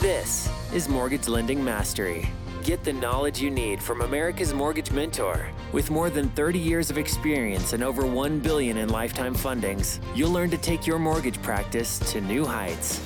This is Mortgage Lending Mastery. Get the knowledge you need from America's Mortgage Mentor. With more than 30 years of experience and over 1 billion in lifetime fundings, you'll learn to take your mortgage practice to new heights.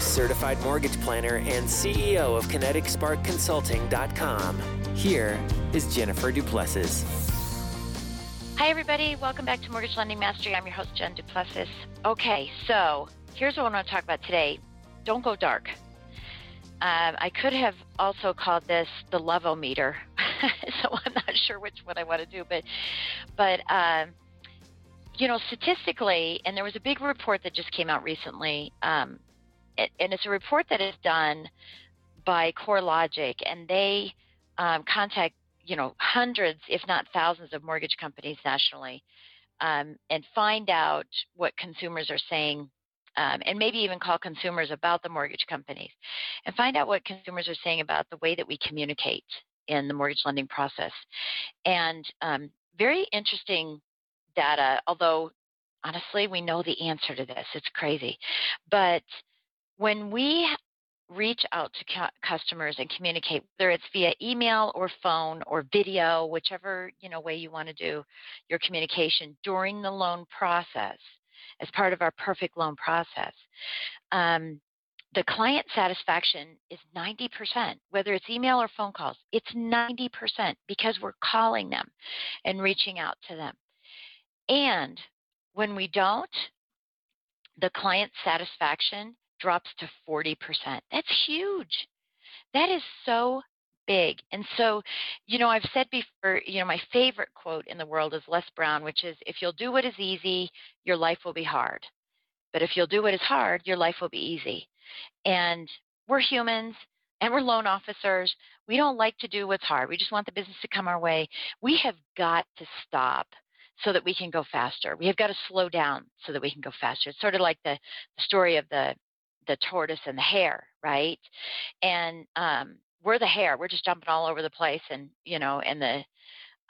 Certified mortgage planner and CEO of KineticSparkConsulting.com. Here is Jennifer Duplessis. Hi, everybody. Welcome back to Mortgage Lending Mastery. I'm your host, Jen Duplessis. Okay, so here's what I want to talk about today. Don't go dark. Um, I could have also called this the levometer, so I'm not sure which one I want to do, but but um, you know, statistically, and there was a big report that just came out recently, um, it, and it's a report that is done by CoreLogic, and they um, contact you know hundreds, if not thousands, of mortgage companies nationally, um, and find out what consumers are saying. Um, and maybe even call consumers about the mortgage companies and find out what consumers are saying about the way that we communicate in the mortgage lending process. And um, very interesting data, although honestly, we know the answer to this. It's crazy. But when we reach out to cu- customers and communicate whether it's via email or phone or video whichever you know way you want to do your communication during the loan process as part of our perfect loan process um, the client satisfaction is 90%, whether it's email or phone calls. It's 90% because we're calling them and reaching out to them. And when we don't, the client satisfaction drops to 40%. That's huge. That is so big. And so, you know, I've said before, you know, my favorite quote in the world is Les Brown, which is if you'll do what is easy, your life will be hard. But if you'll do what is hard, your life will be easy. And we're humans and we're loan officers. We don't like to do what's hard. We just want the business to come our way. We have got to stop so that we can go faster. We have got to slow down so that we can go faster. It's sort of like the, the story of the the tortoise and the hare, right? And um, we're the hare. We're just jumping all over the place, and you know, and the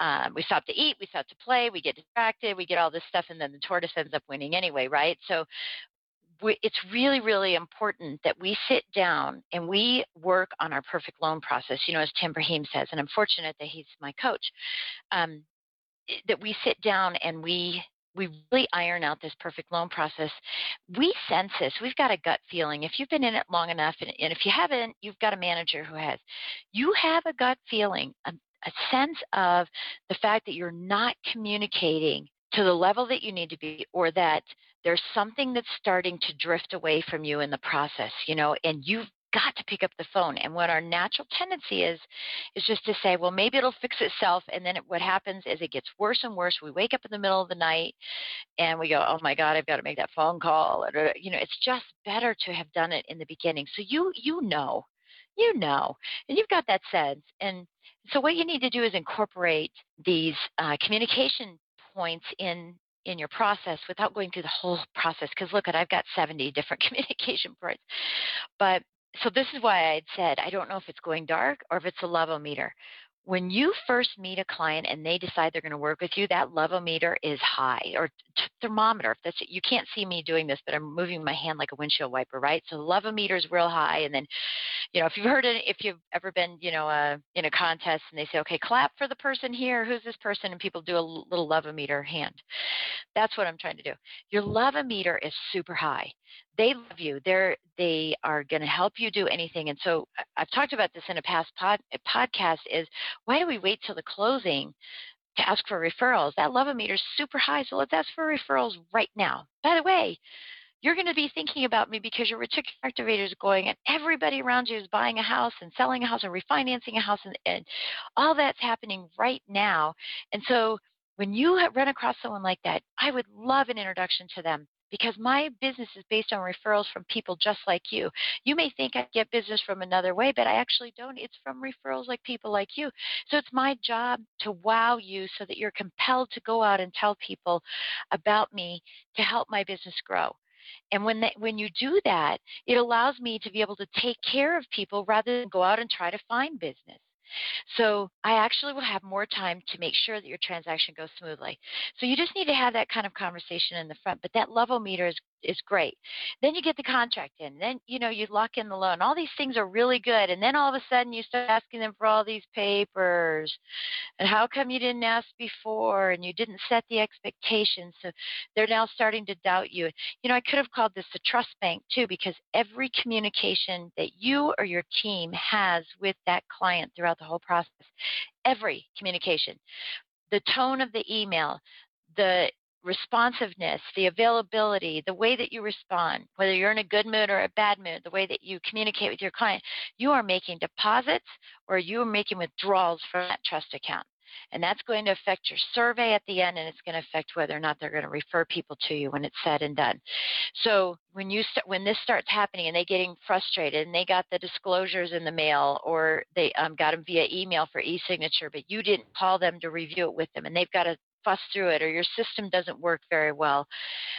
um, we stop to eat, we stop to play, we get distracted, we get all this stuff, and then the tortoise ends up winning anyway, right? So we, it's really, really important that we sit down and we work on our perfect loan process. You know, as Tim Braheem says, and I'm fortunate that he's my coach. Um, that we sit down and we we really iron out this perfect loan process. We sense this. We've got a gut feeling. If you've been in it long enough, and, and if you haven't, you've got a manager who has. You have a gut feeling, a, a sense of the fact that you're not communicating to the level that you need to be, or that there's something that's starting to drift away from you in the process, you know, and you've got to pick up the phone. And what our natural tendency is, is just to say, well, maybe it'll fix itself. And then it, what happens is it gets worse and worse. We wake up in the middle of the night and we go, oh my God, I've got to make that phone call. Or, you know, it's just better to have done it in the beginning. So you, you know, you know, and you've got that sense. And so what you need to do is incorporate these uh, communication points in in your process without going through the whole process because look at i've got 70 different communication points but so this is why I said I don't know if it's going dark or if it's a levometer. When you first meet a client and they decide they're going to work with you, that levometer is high or thermometer. If that's you can't see me doing this, but I'm moving my hand like a windshield wiper, right? So levometer is real high, and then, you know, if you've heard it, if you've ever been, you know, uh, in a contest and they say, okay, clap for the person here. Who's this person? And people do a little love-a-meter hand. That's what I'm trying to do. Your love-a-meter is super high they love you. They're they are going to help you do anything. And so I've talked about this in a past pod, podcast. Is why do we wait till the closing to ask for referrals? That love-a-meter is super high, so let's ask for referrals right now. By the way. You're going to be thinking about me because your reticular activator is going, and everybody around you is buying a house and selling a house and refinancing a house, and, and all that's happening right now. And so, when you run across someone like that, I would love an introduction to them because my business is based on referrals from people just like you. You may think I get business from another way, but I actually don't. It's from referrals like people like you. So it's my job to wow you so that you're compelled to go out and tell people about me to help my business grow. And when they, when you do that, it allows me to be able to take care of people rather than go out and try to find business. So I actually will have more time to make sure that your transaction goes smoothly. So you just need to have that kind of conversation in the front. But that level meter is, is great. Then you get the contract in. Then you know you lock in the loan. All these things are really good, and then all of a sudden you start asking them for all these papers. And how come you didn't ask before? And you didn't set the expectations, so they're now starting to doubt you. You know, I could have called this a trust bank too, because every communication that you or your team has with that client throughout the whole process, every communication, the tone of the email, the responsiveness, the availability, the way that you respond, whether you're in a good mood or a bad mood, the way that you communicate with your client, you are making deposits or you are making withdrawals from that trust account. And that's going to affect your survey at the end, and it's going to affect whether or not they're going to refer people to you when it's said and done. So when you start, when this starts happening, and they're getting frustrated, and they got the disclosures in the mail, or they um, got them via email for e-signature, but you didn't call them to review it with them, and they've got to fuss through it or your system doesn't work very well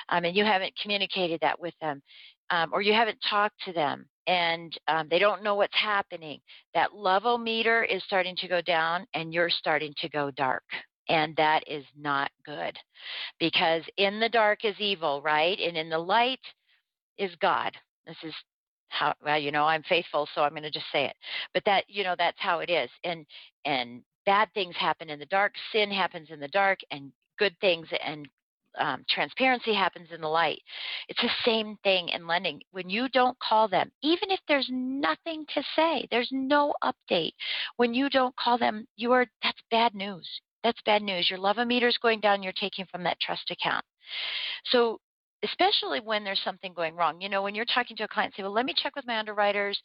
um, and you haven't communicated that with them um, or you haven't talked to them and um, they don't know what's happening that level meter is starting to go down and you're starting to go dark and that is not good because in the dark is evil right? And in the light is god. This is how well you know i'm faithful so i'm going to just say it but that you know that's how it is and and bad things happen in the dark, sin happens in the dark, and good things and um, transparency happens in the light. It's the same thing in lending. When you don't call them, even if there's nothing to say, there's no update. When you don't call them, you are that's bad news. That's bad news. Your love meter is going down. You're taking from that trust account. So especially when there's something going wrong. You know, when you're talking to a client, say, well, let me check with my underwriters,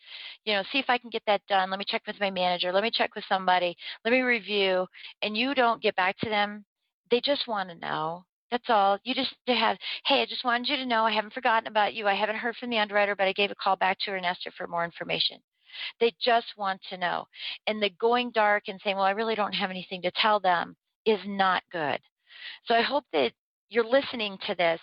you know, see if I can get that done. Let me check with my manager. Let me check with somebody. Let me review. And you don't get back to them. They just want to know. That's all. You just have, hey, I just wanted you to know I haven't forgotten about you. I haven't heard from the underwriter, but I gave a call back to her and asked her for more information. They just want to know. And the going dark and saying, well, I really don't have anything to tell them is not good. So I hope that you're listening to this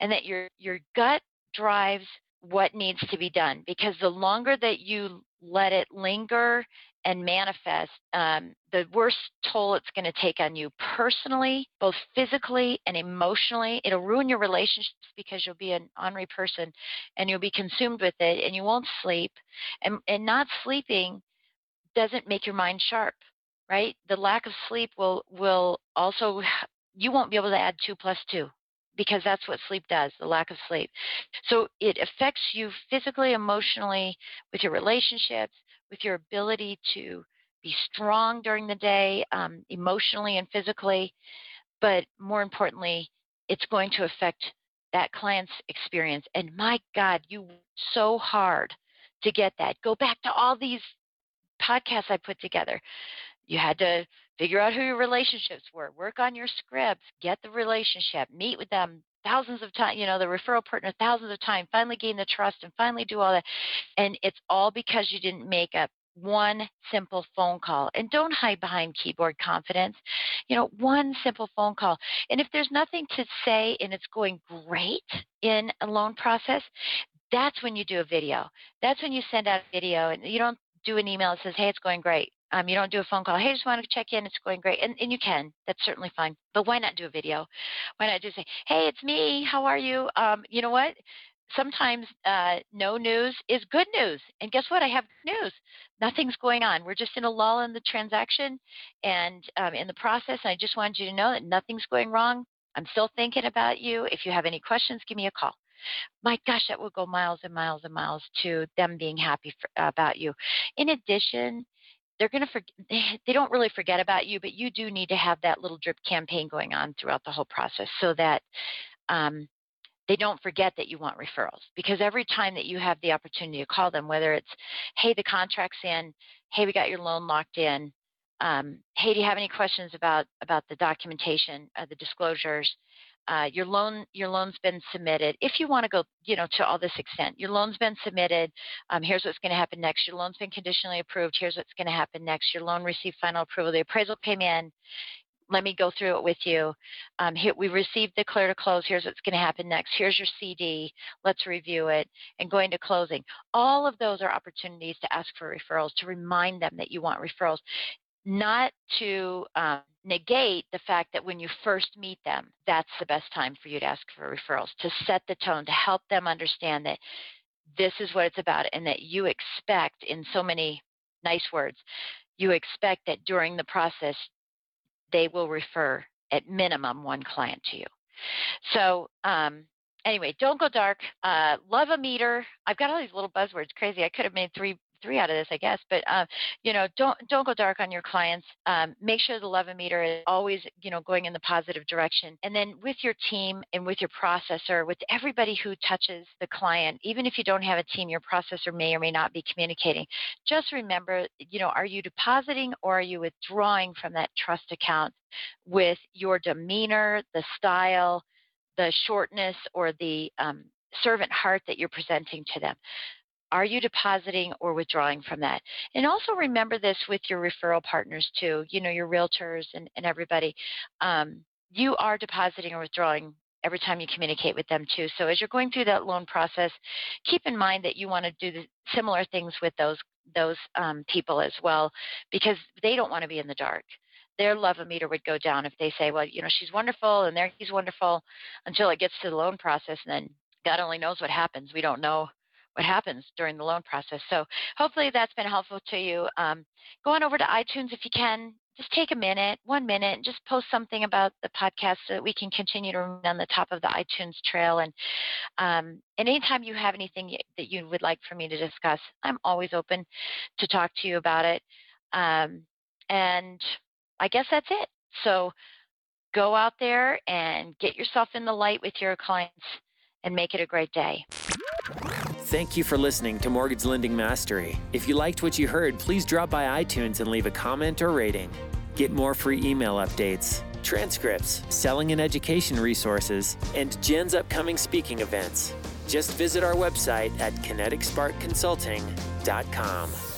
and that your your gut drives what needs to be done because the longer that you let it linger and manifest, um, the worse toll it's going to take on you personally, both physically and emotionally. It'll ruin your relationships because you'll be an ornery person and you'll be consumed with it and you won't sleep. And, and not sleeping doesn't make your mind sharp, right? The lack of sleep will will also you won't be able to add two plus two because that's what sleep does the lack of sleep. So it affects you physically emotionally with your relationships with your ability to be strong during the day um, emotionally and physically. But more importantly it's going to affect that client's experience. And my god you so hard to get that. Go back to all these podcasts i put together you had to figure out who your relationships were, work on your scripts, get the relationship, meet with them thousands of times, you know, the referral partner thousands of times, finally gain the trust and finally do all that. And it's all because you didn't make up one simple phone call. And don't hide behind keyboard confidence. You know one simple phone call. And if there's nothing to say and it's going great in a loan process that's when you do a video. That's when you send out a video and you don't do an email that says hey it's going great um, you don't do a phone call. Hey, just want to check in. It's going great, and and you can. That's certainly fine. But why not do a video? Why not just say, Hey, it's me. How are you? Um, you know what? Sometimes uh, no news is good news. And guess what? I have news. Nothing's going on. We're just in a lull in the transaction and um, in the process. And I just wanted you to know that nothing's going wrong. I'm still thinking about you. If you have any questions, give me a call my gosh, that would go miles and miles and miles to them being happy for, about you. In addition, they're going to forget they don't really forget about you but you do need to have that little drip campaign going on throughout the whole process so that um, they don't forget that you want referrals. Because every time that you have the opportunity to call them whether it's hey the contract's in. Hey we got your loan locked in. Um, hey do you have any questions about about the documentation uh, the disclosures uh, your loan your loan's been submitted. If you want to go, you know, to all this extent, your loan's been submitted. Um, here's what's going to happen next. Your loan's been conditionally approved. Here's what's going to happen next. Your loan received final approval. The appraisal came in. Let me go through it with you. Um, here, we received the clear to close. Here's what's going to happen next. Here's your CD. Let's review it. And going to closing. All of those are opportunities to ask for referrals, to remind them that you want referrals not to um, negate the fact that when you first meet them, that's the best time for you to ask for referrals, to set the tone, to help them understand that this is what it's about and that you expect, in so many nice words, you expect that during the process, they will refer at minimum one client to you. So, um, anyway, don't go dark. Uh, love a meter. I've got all these little buzzwords. Crazy. I could have made three three out of this, I guess. But um, you know, don't don't go dark on your clients. Um, make sure the love meter is always you know going in the positive direction. And then with your team and with your processor, with everybody who touches the client, even if you don't have a team, your processor may or may not be communicating. Just remember, you know, are you depositing or are you withdrawing from that trust account with your demeanor, the style, the shortness, or the um, servant heart that you're presenting to them. Are you depositing or withdrawing from that? And also remember this with your referral partners too, you know, your realtors and, and everybody. Um, you are depositing or withdrawing every time you communicate with them too. So as you're going through that loan process, keep in mind that you want to do the similar things with those those um, people as well, because they don't want to be in the dark. Their love meter would go down if they say, "Well, you know, she's wonderful and there he's wonderful," until it gets to the loan process, and then God only knows what happens. We don't know what happens during the loan process. So hopefully that's been helpful to you. Um, go on over to iTunes if you can. Just take a minute, one minute, and just post something about the podcast so that we can continue to remain on the top of the iTunes trail. And um, and anytime you have anything that you would like for me to discuss, I'm always open to talk to you about it. Um, and I guess that's it. So go out there and get yourself in the light with your clients and make it a great day. Thank you for listening to Mortgage Lending Mastery. If you liked what you heard, please drop by iTunes and leave a comment or rating. Get more free email updates, transcripts, selling and education resources, and Jen's upcoming speaking events. Just visit our website at kineticsparkconsulting.com.